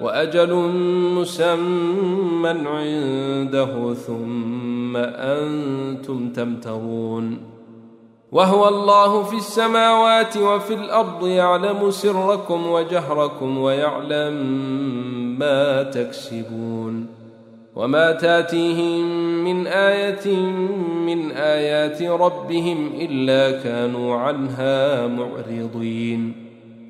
وأجل مسمى عنده ثم أنتم تمترون وهو الله في السماوات وفي الأرض يعلم سركم وجهركم ويعلم ما تكسبون وما تأتيهم من آية من آيات ربهم إلا كانوا عنها معرضين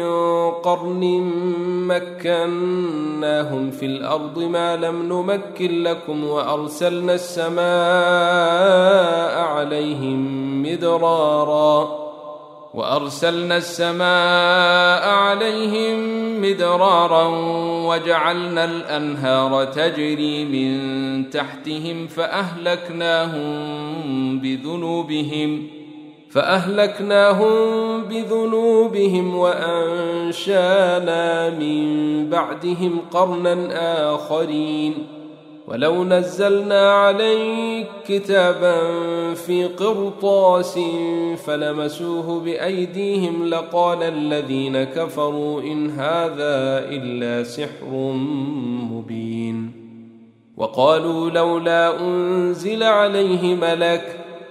من قرن مكناهم في الأرض ما لم نمكن لكم وأرسلنا السماء عليهم مدرارا وأرسلنا السماء عليهم مدرارا وجعلنا الأنهار تجري من تحتهم فأهلكناهم بذنوبهم فأهلكناهم بذنوبهم وأنشانا من بعدهم قرنا آخرين. ولو نزلنا عليك كتابا في قرطاس فلمسوه بأيديهم لقال الذين كفروا إن هذا إلا سحر مبين. وقالوا لولا أنزل عليه ملك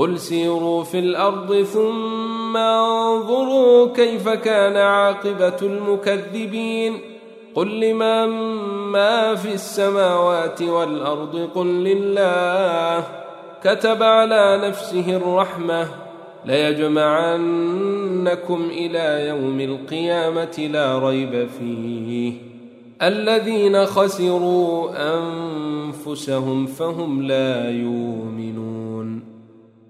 قل سيروا في الأرض ثم انظروا كيف كان عاقبه المكذبين قل لمن ما في السماوات والارض قل لله كتب على نفسه الرحمه ليجمعنكم إلى يوم القيامه لا ريب فيه الذين خسروا انفسهم فهم لا يؤمنون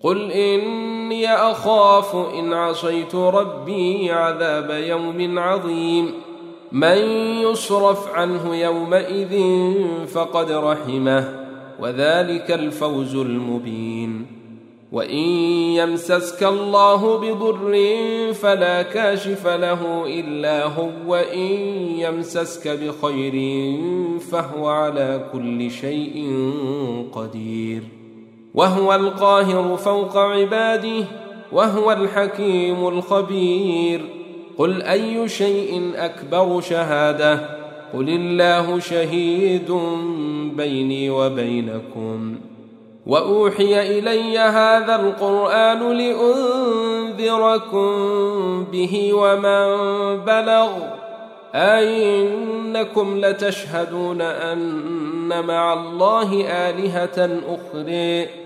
قل اني اخاف ان عصيت ربي عذاب يوم عظيم من يصرف عنه يومئذ فقد رحمه وذلك الفوز المبين وان يمسسك الله بضر فلا كاشف له الا هو وان يمسسك بخير فهو على كل شيء قدير وهو القاهر فوق عباده وهو الحكيم الخبير. قل أي شيء أكبر شهادة؟ قل الله شهيد بيني وبينكم. وأوحي إلي هذا القرآن لأنذركم به ومن بلغ. أئنكم لتشهدون أن مع الله آلهة أخرى.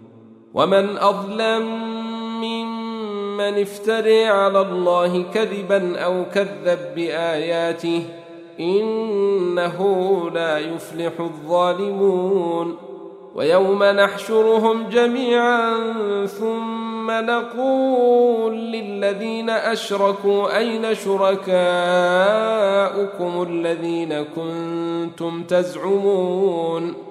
ومن اظلم ممن افتري على الله كذبا أو كذب باياته انه لا يفلح الظالمون ويوم نحشرهم جميعا ثم نقول للذين اشركوا اين شركاؤكم الذين كنتم تزعمون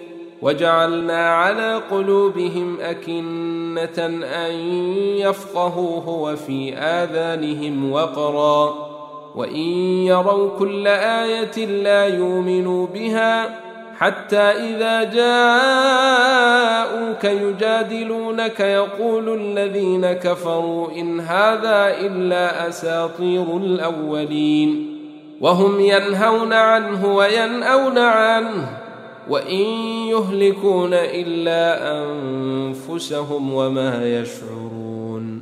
وجعلنا على قلوبهم أكنة أن يفقهوه وفي آذانهم وقرا. وإن يروا كل آية لا يؤمنوا بها حتى إذا جاءوك يجادلونك يقول الذين كفروا إن هذا إلا أساطير الأولين. وهم ينهون عنه وينأون عنه. وإن يهلكون إلا أنفسهم وما يشعرون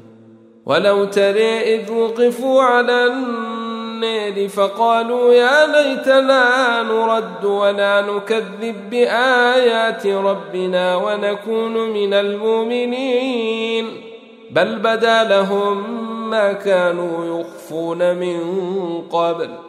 ولو تري إذ وقفوا على النار فقالوا يا ليتنا نرد ولا نكذب بآيات ربنا ونكون من المؤمنين بل بدا لهم ما كانوا يخفون من قبل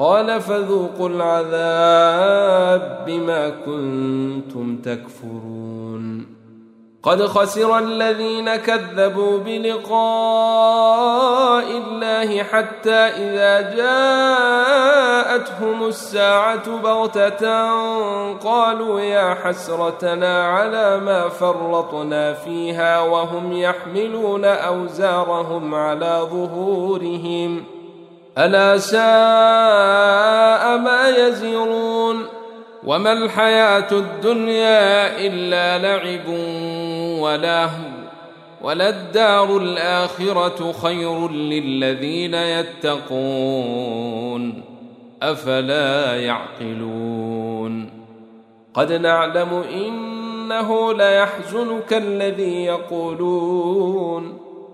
قال فذوقوا العذاب بما كنتم تكفرون. قد خسر الذين كذبوا بلقاء الله حتى إذا جاءتهم الساعة بغتة قالوا يا حسرتنا على ما فرطنا فيها وهم يحملون أوزارهم على ظهورهم. ألا ساء ما يزرون وما الحياة الدنيا إلا لعب ولاهو وللدار الآخرة خير للذين يتقون أفلا يعقلون قد نعلم إنه ليحزنك الذي يقولون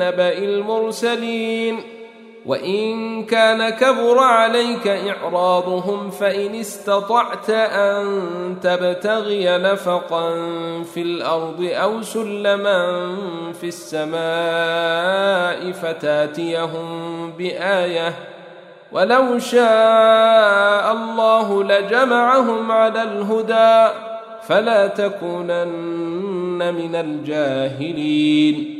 نبأ المرسلين وإن كان كبر عليك إعراضهم فإن استطعت أن تبتغي نفقا في الأرض أو سلما في السماء فتاتيهم بآية ولو شاء الله لجمعهم على الهدى فلا تكونن من الجاهلين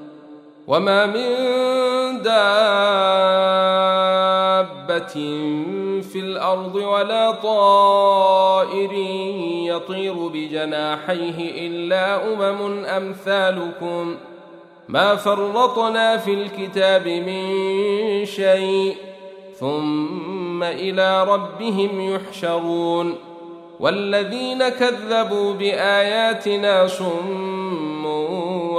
وما من دابة في الأرض ولا طائر يطير بجناحيه إلا أمم أمثالكم ما فرطنا في الكتاب من شيء ثم إلى ربهم يحشرون والذين كذبوا باياتنا صم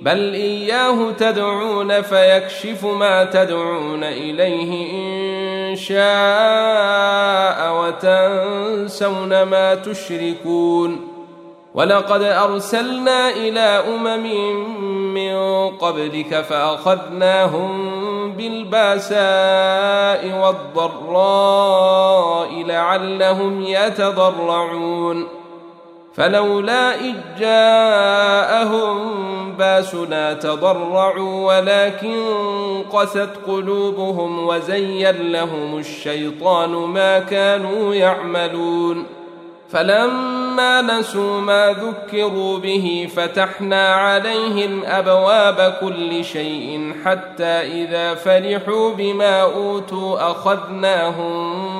بل إياه تدعون فيكشف ما تدعون إليه إن شاء وتنسون ما تشركون ولقد أرسلنا إلى أمم من قبلك فأخذناهم بالبأساء والضراء لعلهم يتضرعون فلولا إذ جاءهم باسنا تضرعوا ولكن قست قلوبهم وزين لهم الشيطان ما كانوا يعملون فلما نسوا ما ذكروا به فتحنا عليهم أبواب كل شيء حتى إذا فرحوا بما أوتوا أخذناهم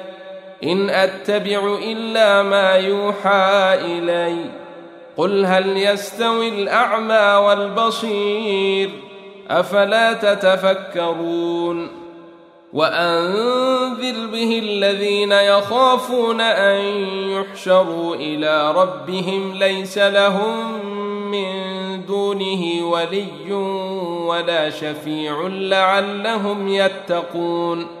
إن أتبع إلا ما يوحى اليّ. قل هل يستوي الأعمى والبصير؟ أفلا تتفكرون؟ وأنذر به الذين يخافون أن يحشروا إلى ربهم ليس لهم من دونه ولي ولا شفيع لعلهم يتقون.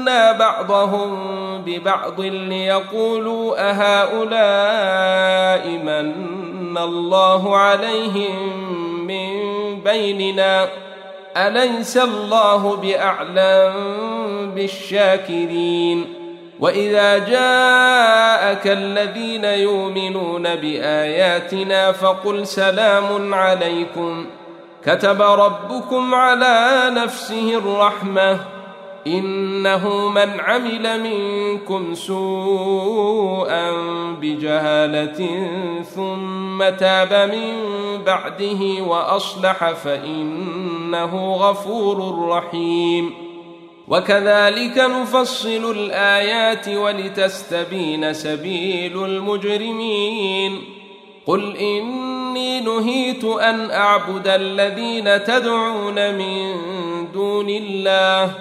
فتنا بعضهم ببعض ليقولوا أهؤلاء من الله عليهم من بيننا؟ أليس الله بأعلم بالشاكرين؟ وإذا جاءك الذين يؤمنون بآياتنا فقل سلام عليكم. كتب ربكم على نفسه الرحمة. إنه من عمل منكم سوءا بجهالة ثم تاب من بعده وأصلح فإنه غفور رحيم. وكذلك نفصل الآيات ولتستبين سبيل المجرمين. قل إني نهيت أن أعبد الذين تدعون من دون الله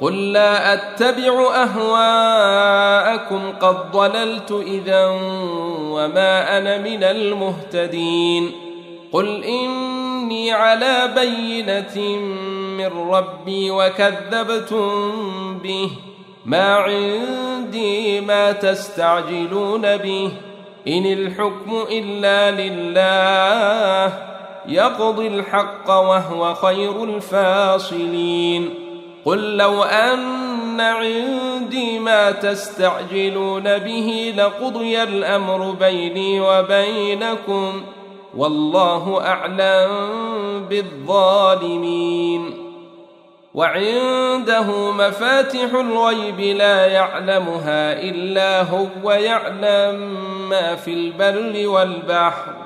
قل لا أتبع أهواءكم قد ضللت إذا وما أنا من المهتدين. قل إني على بينة من ربي وكذبتم به. ما عندي ما تستعجلون به. إن الحكم إلا لله. يقضي الحق وهو خير الفاصلين. قل لو ان عندي ما تستعجلون به لقضي الامر بيني وبينكم والله اعلم بالظالمين. وعنده مفاتح الغيب لا يعلمها الا هو ويعلم ما في البر والبحر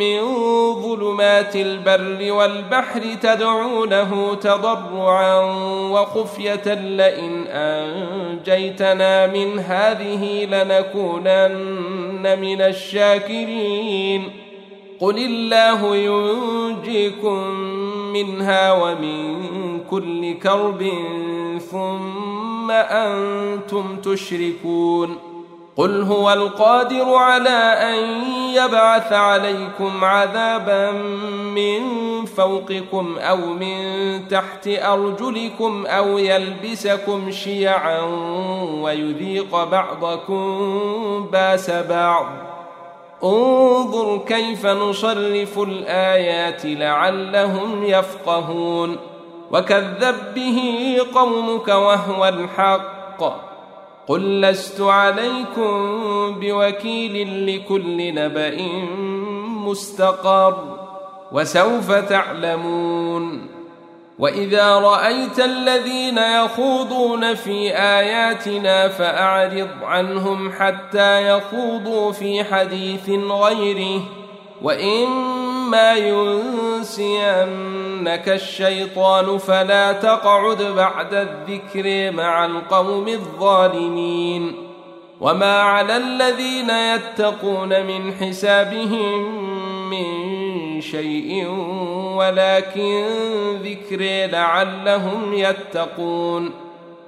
من ظلمات البر والبحر تدعونه تضرعا وخفية لئن أنجيتنا من هذه لنكونن من الشاكرين. قل الله ينجيكم منها ومن كل كرب ثم أنتم تشركون. قل هو القادر على ان يبعث عليكم عذابا من فوقكم أو من تحت ارجلكم أو يلبسكم شيعا ويذيق بعضكم باس بعض. انظر كيف نصرف الايات لعلهم يفقهون. وكذب به قومك وهو الحق. قل لست عليكم بوكيل لكل نبأ مستقر وسوف تعلمون وإذا رأيت الذين يخوضون في آياتنا فأعرض عنهم حتى يخوضوا في حديث غيره واما ينسينك الشيطان فلا تقعد بعد الذكر مع القوم الظالمين وما على الذين يتقون من حسابهم من شيء ولكن ذكر لعلهم يتقون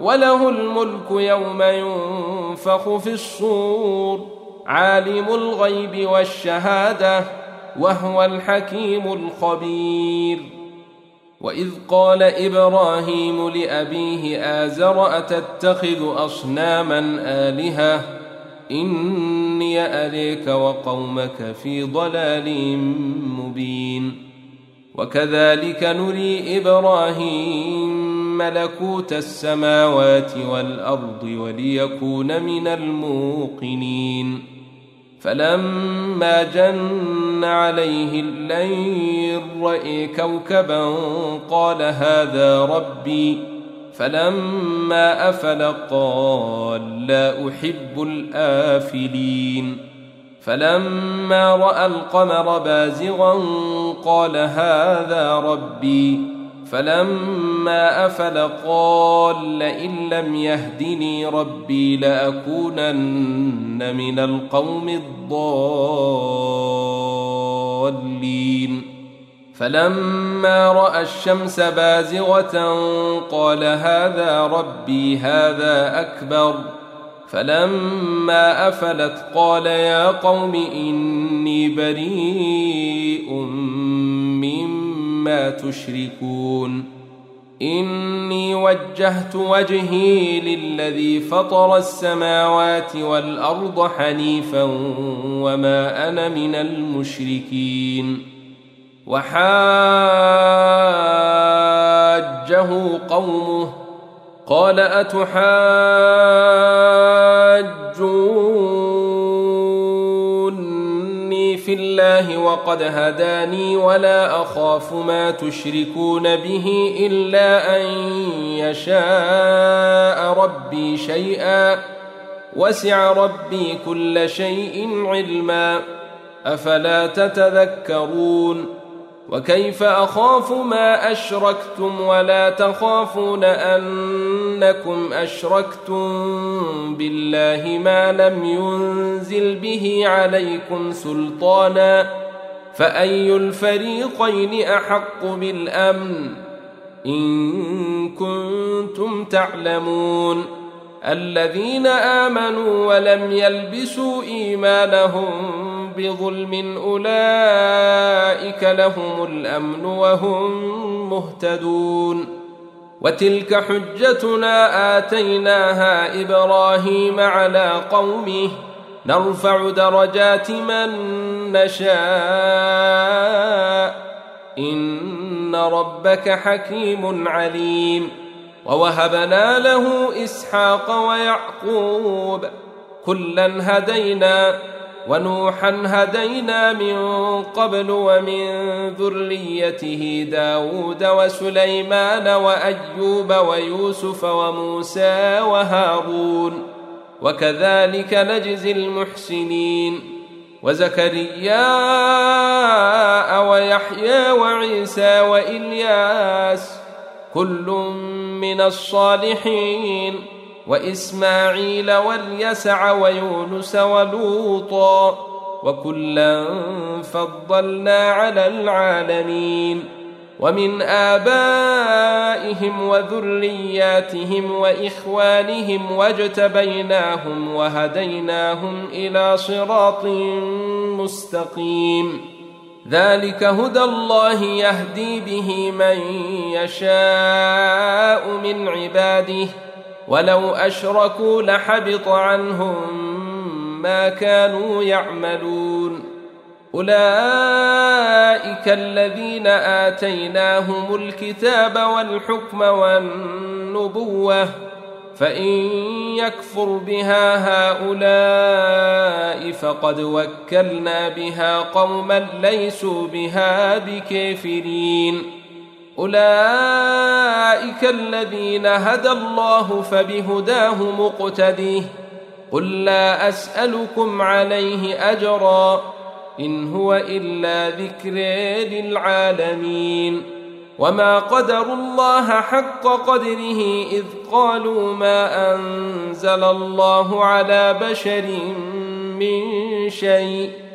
وله الملك يوم ينفخ في الصور عالم الغيب والشهادة وهو الحكيم الخبير. وإذ قال إبراهيم لأبيه آزر أتتخذ أصناما آلهة؟ إني أريك وقومك في ضلال مبين. وكذلك نري إبراهيم ملكوت السماوات والأرض وليكون من الموقنين. فلما جن عليه الليل رأي كوكبا قال هذا ربي. فلما أفل قال لا أحب الآفلين. فلما رأى القمر بازغا قال هذا ربي. فلما أفل قال لئن لم يهدني ربي لأكونن من القوم الضالين. فلما رأى الشمس بازغة قال هذا ربي هذا أكبر. فلما أفلت قال يا قوم إني بريء مما تشركون. إني وجهت وجهي للذي فطر السماوات والأرض حنيفا وما أنا من المشركين. وحاجه قومه. قال اتحاجوني الله وقد هداني ولا أخاف ما تشركون به إلا أن يشاء ربي شيئا. وسع ربي كل شيء علما. أفلا تتذكرون؟ وكيف أخاف ما أشركتم ولا تخافون أنكم أشركتم بالله ما لم ينزل به عليكم سلطانا فأي الفريقين أحق بالأمن إن كنتم تعلمون الذين آمنوا ولم يلبسوا إيمانهم بظلم أولئك لهم الأمن وهم مهتدون وتلك حجتنا آتيناها إبراهيم على قومه نرفع درجات من نشاء إن ربك حكيم عليم ووهبنا له إسحاق ويعقوب كلا هدينا ونوحا هدينا من قبل ومن ذريته داود وسليمان وأيوب ويوسف وموسى وهارون وكذلك نجزي المحسنين وزكريا ويحيى وعيسى وإلياس كل من الصالحين وإسماعيل واليسع ويونس ولوطا وكلا فضلنا على العالمين ومن آبائهم وذرياتهم وإخوانهم واجتبيناهم وهديناهم إلى صراط مستقيم ذلك هدى الله يهدي به من يشاء من عباده ولو أشركوا لحبط عنهم ما كانوا يعملون. أولئك الذين آتيناهم الكتاب والحكم والنبوة فإن يكفر بها هؤلاء فقد وكلنا بها قوما ليسوا بها بكافرين. أولئك الذين هدى الله فبهداه مقتديه. قل لا أسألكم عليه أجرا إن هو إلا ذكر للعالمين. وما قدروا الله حق قدره إذ قالوا ما أنزل الله على بشر من شيء.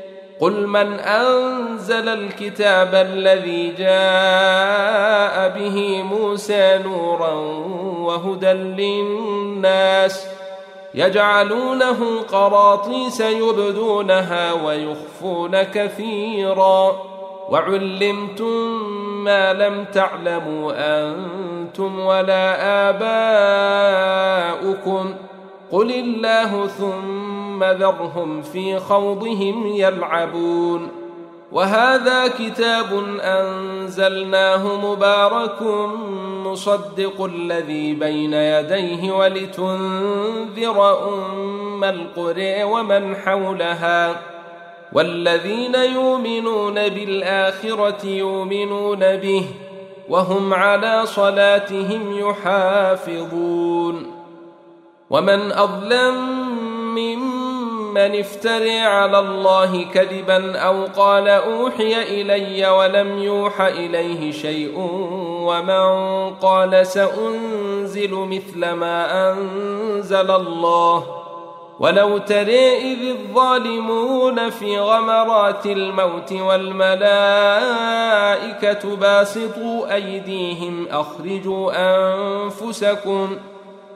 قل من أنزل الكتاب الذي جاء به موسى نورا وهدى للناس يجعلونه قراطيس يبدونها ويخفون كثيرا وعلمتم ما لم تعلموا أنتم ولا آباؤكم قل الله ثم ذرهم في خوضهم يلعبون وهذا كتاب انزلناه مبارك مصدق الذي بين يديه ولتنذر ام القرى ومن حولها والذين يؤمنون بالاخره يؤمنون به وهم على صلاتهم يحافظون ومن أظلم ممن افتري على الله كذبا أو قال أوحي إلي ولم يوح إليه شيء ومن قال سأنزل مثل ما أنزل الله ولو تري إذ الظالمون في غمرات الموت والملائكة باسطوا أيديهم أخرجوا أنفسكم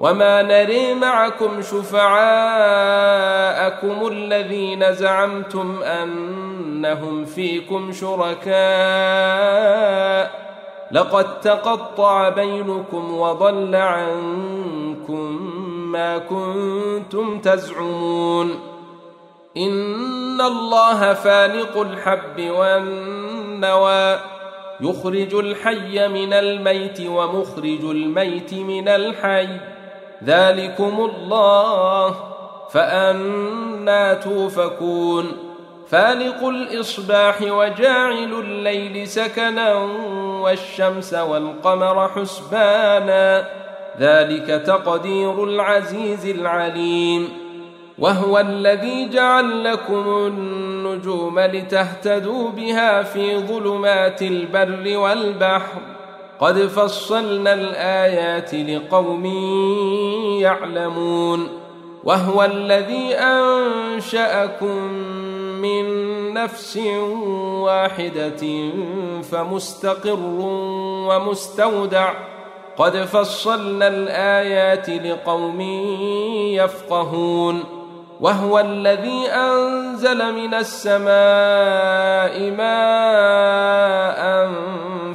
وما نري معكم شفعاءكم الذين زعمتم انهم فيكم شركاء لقد تقطع بينكم وضل عنكم ما كنتم تزعمون ان الله فالق الحب والنوى يخرج الحي من الميت ومخرج الميت من الحي ذلكم الله فأنا توفكون. فالق الإصباح وجاعل الليل سكنا والشمس والقمر حسبانا. ذلك تقدير العزيز العليم. وهو الذي جعل لكم النجوم لتهتدوا بها في ظلمات البر والبحر. قد فصلنا الآيات لقوم يعلمون وهو الذي أنشأكم من نفس واحدة فمستقر ومستودع. قد فصلنا الآيات لقوم يفقهون. وهو الذي أنزل من السماء ماء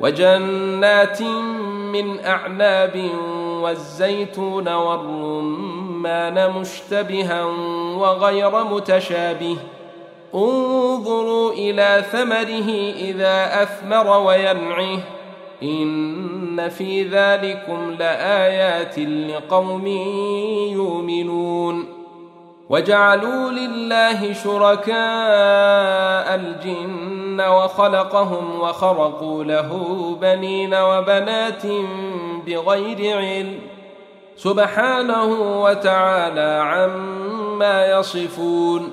وجنات من أعناب والزيتون والرمان مشتبها وغير متشابه. انظروا إلى ثمره إذا أثمر وينعه. إن في ذلكم لآيات لقوم يؤمنون. وجعلوا لله شركاء الجن وخلقهم وخرقوا له بنين وبنات بغير علم سبحانه وتعالى عما يصفون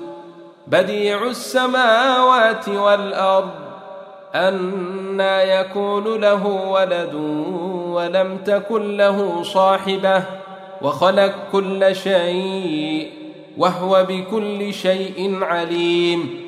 بديع السماوات والأرض أنا يكون له ولد ولم تكن له صاحبة وخلق كل شيء وهو بكل شيء عليم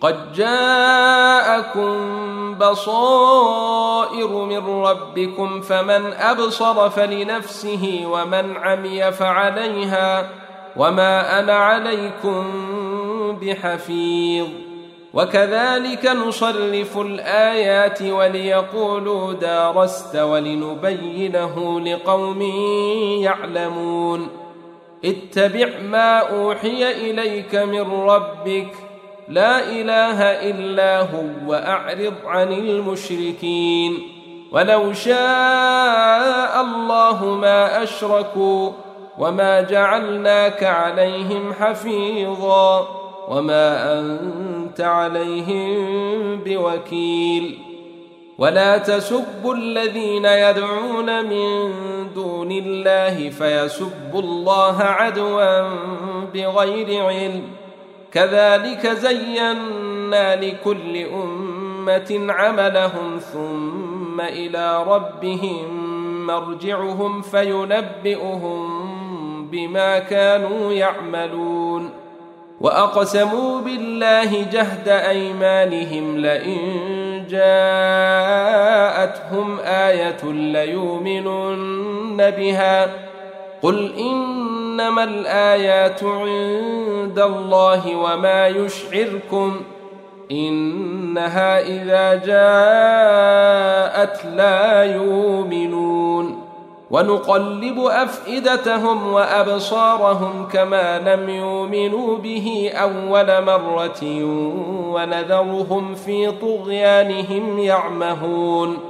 قد جاءكم بصائر من ربكم فمن أبصر فلنفسه ومن عمي فعليها وما أنا عليكم بحفيظ. وكذلك نصرف الآيات وليقولوا دارست ولنبينه لقوم يعلمون. اتبع ما أوحي إليك من ربك لا إله إلا هو وأعرض عن المشركين. ولو شاء الله ما أشركوا وما جعلناك عليهم حفيظا وما أنت عليهم بوكيل. ولا تسبوا الذين يدعون من دون الله فيسبوا الله عدوا بغير علم. كذلك زينا لكل أمة عملهم ثم إلى ربهم مرجعهم فينبئهم بما كانوا يعملون. وأقسموا بالله جهد أيمانهم لئن جاءتهم آية ليؤمنن بها. قل انما الايات عند الله وما يشعركم انها اذا جاءت لا يؤمنون ونقلب افئدتهم وابصارهم كما لم يؤمنوا به اول مره ونذرهم في طغيانهم يعمهون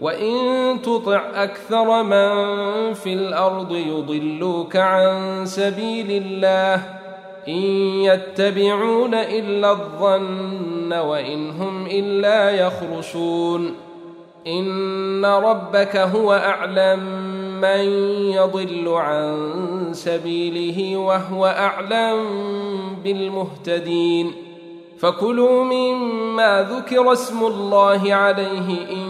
وان تطع أكثر من في الأرض يضلوك عن سبيل الله ان يتبعون الا الظن وان هم الا يخرصون ان ربك هو اعلم من يضل عن سبيله وهو اعلم بالمهتدين فكلوا مما ذكر اسم الله عليه ان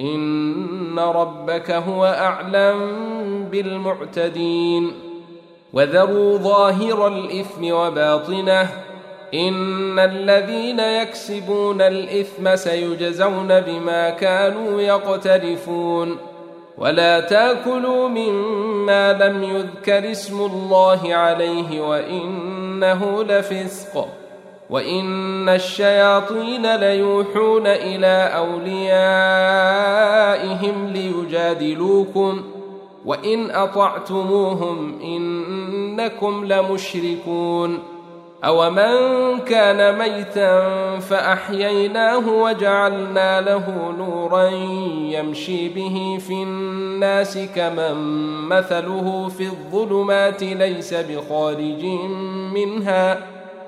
إن ربك هو أعلم بالمعتدين. وذروا ظاهر الإثم وباطنه. إن الذين يكسبون الإثم سيجزون بما كانوا يقترفون. ولا تاكلوا مما لم يذكر اسم الله عليه وإنه لفسق. وان الشياطين ليوحون إلى اوليائهم ليجادلوكم وان اطعتموهم انكم لمشركون أومن كان ميتا فأحييناه وجعلنا له نورا يمشي به في الناس كمن مثله في الظلمات ليس بخارج منها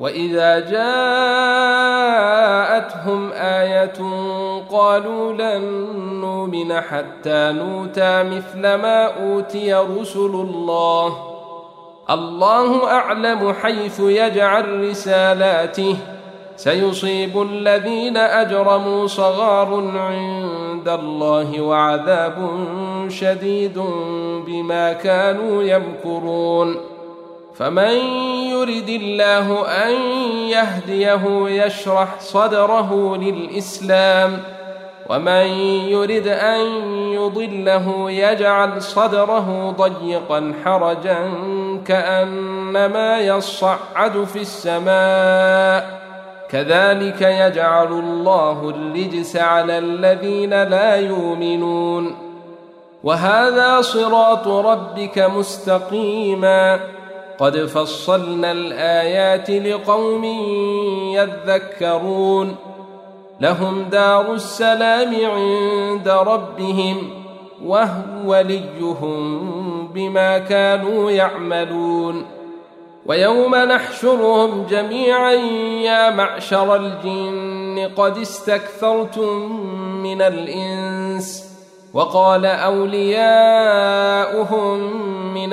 وإذا جاءتهم آية قالوا لن نؤمن حتى نوتى مثل ما أوتي رسل الله. الله أعلم حيث يجعل رسالاته. سيصيب الذين أجرموا صغار عند الله وعذاب شديد بما كانوا يمكرون. فمن يرد الله أن يهديه يشرح صدره للإسلام ومن يرد أن يضله يجعل صدره ضيقا حرجا كأنما يصعد في السماء كذلك يجعل الله الرجس على الذين لا يؤمنون. وهذا صراط ربك مستقيما. قد فصلنا الآيات لقوم يذكرون لهم دار السلام عند ربهم وهو وليهم بما كانوا يعملون ويوم نحشرهم جميعا يا معشر الجن قد استكثرتم من الإنس وقال أولياؤهم من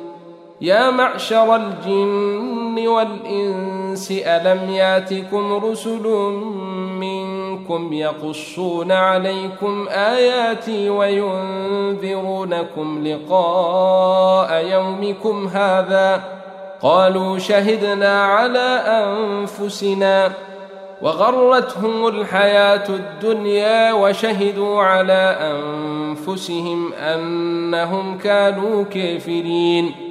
يا معشر الجن والإنس ألم ياتكم رسل منكم يقصون عليكم آياتي وينذرونكم لقاء يومكم هذا؟ قالوا شهدنا على أنفسنا وغرتهم الحياة الدنيا وشهدوا على أنفسهم أنهم كانوا كافرين.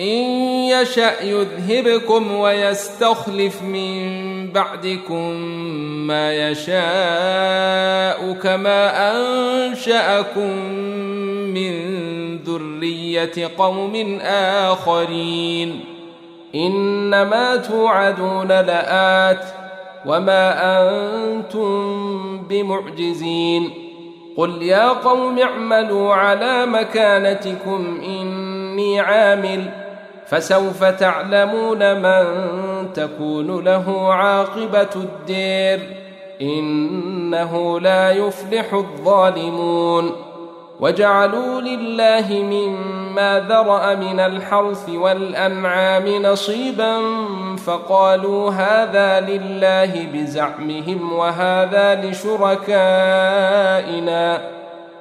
إن يشأ يذهبكم ويستخلف من بعدكم ما يشاء كما أنشأكم من ذرية قوم آخرين. إنما توعدون لآت وما أنتم بمعجزين. قل يا قوم اعملوا على مكانتكم إني عامل. فسوف تعلمون من تكون له عاقبة الدير. إنه لا يفلح الظالمون. وجعلوا لله مما ذرأ من الحرث والأنعام نصيبا فقالوا هذا لله بزعمهم وهذا لشركائنا.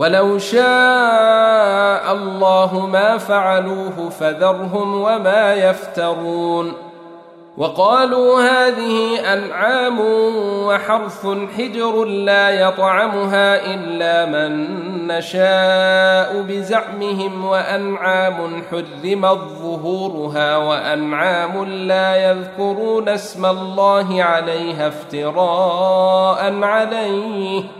ولو شاء الله ما فعلوه فذرهم وما يفترون. وقالوا هذه أنعام وحرث حجر لا يطعمها إلا من نشاء بزعمهم وأنعام حرمت ظهورها وأنعام لا يذكرون اسم الله عليها افتراء عليه.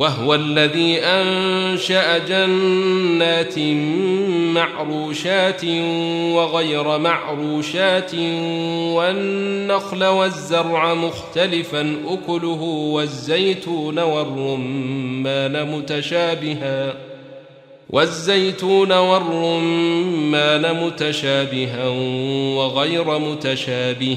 وهو الذي أنشأ جنات معروشات وغير معروشات والنخل والزرع مختلفا أكله والزيتون والرمان متشابها والزيتون والرمان متشابها وغير متشابه.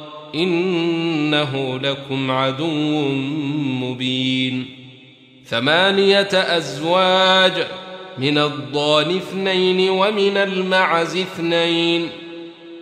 إنه لكم عدو مبين. ثمانية أزواج من الضان اثنين ومن المعز اثنين.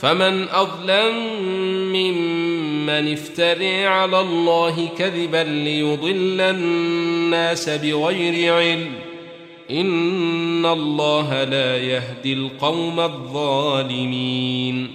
فمن أظلم ممن افتري على الله كذبا ليضل الناس بغير علم. إن الله لا يهدي القوم الظالمين.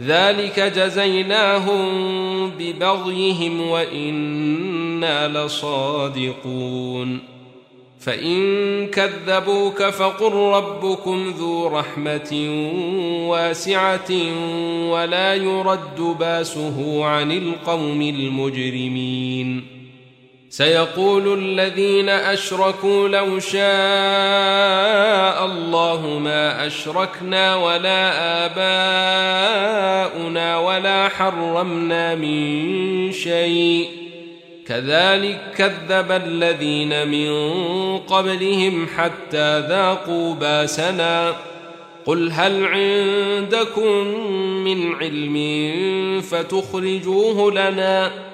ذلك جزيناهم ببغيهم وإنا لصادقون. فإن كذبوك فقل ربكم ذو رحمة واسعة ولا يرد باسه عن القوم المجرمين. سيقول الذين أشركوا لو شاء الله ما أشركنا ولا آباؤنا ولا حرمنا من شيء. كذلك كذب الذين من قبلهم حتى ذاقوا باسنا. قل هل عندكم من علم فتخرجوه لنا؟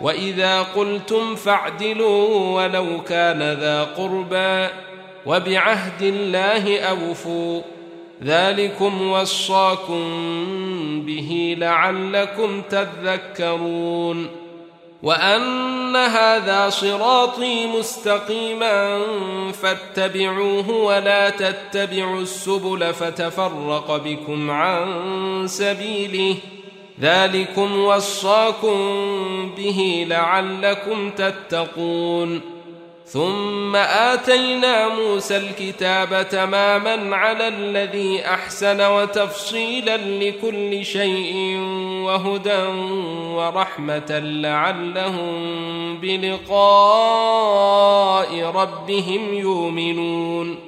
وإذا قلتم فاعدلوا ولو كان ذا قربى وبعهد الله أوفوا ذلكم وصاكم به لعلكم تذكرون وأن هذا صراطي مستقيما فاتبعوه ولا تتبعوا السبل فتفرق بكم عن سبيله ذلكم وصاكم به لعلكم تتقون. ثم آتينا موسى الكتاب تماما على الذي أحسن وتفصيلا لكل شيء وهدى ورحمة لعلهم بلقاء ربهم يؤمنون.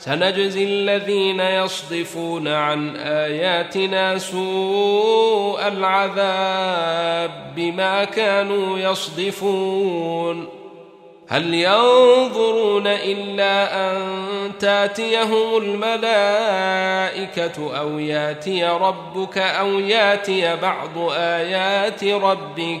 سنجزي الذين يصدفون عن آياتنا سوء العذاب بما كانوا يصدفون. هل ينظرون إلا أن تاتيهم الملائكة أو ياتي ربك أو ياتي بعض آيات ربك؟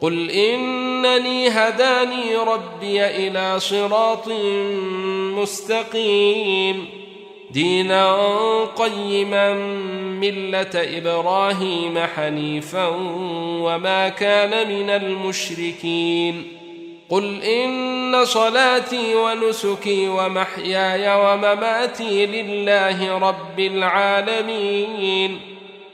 قل إنني هداني ربي إلى صراط مستقيم. دينا قيما ملة إبراهيم حنيفا وما كان من المشركين. قل إن صلاتي ونسكي ومحياي ومماتي لله رب العالمين.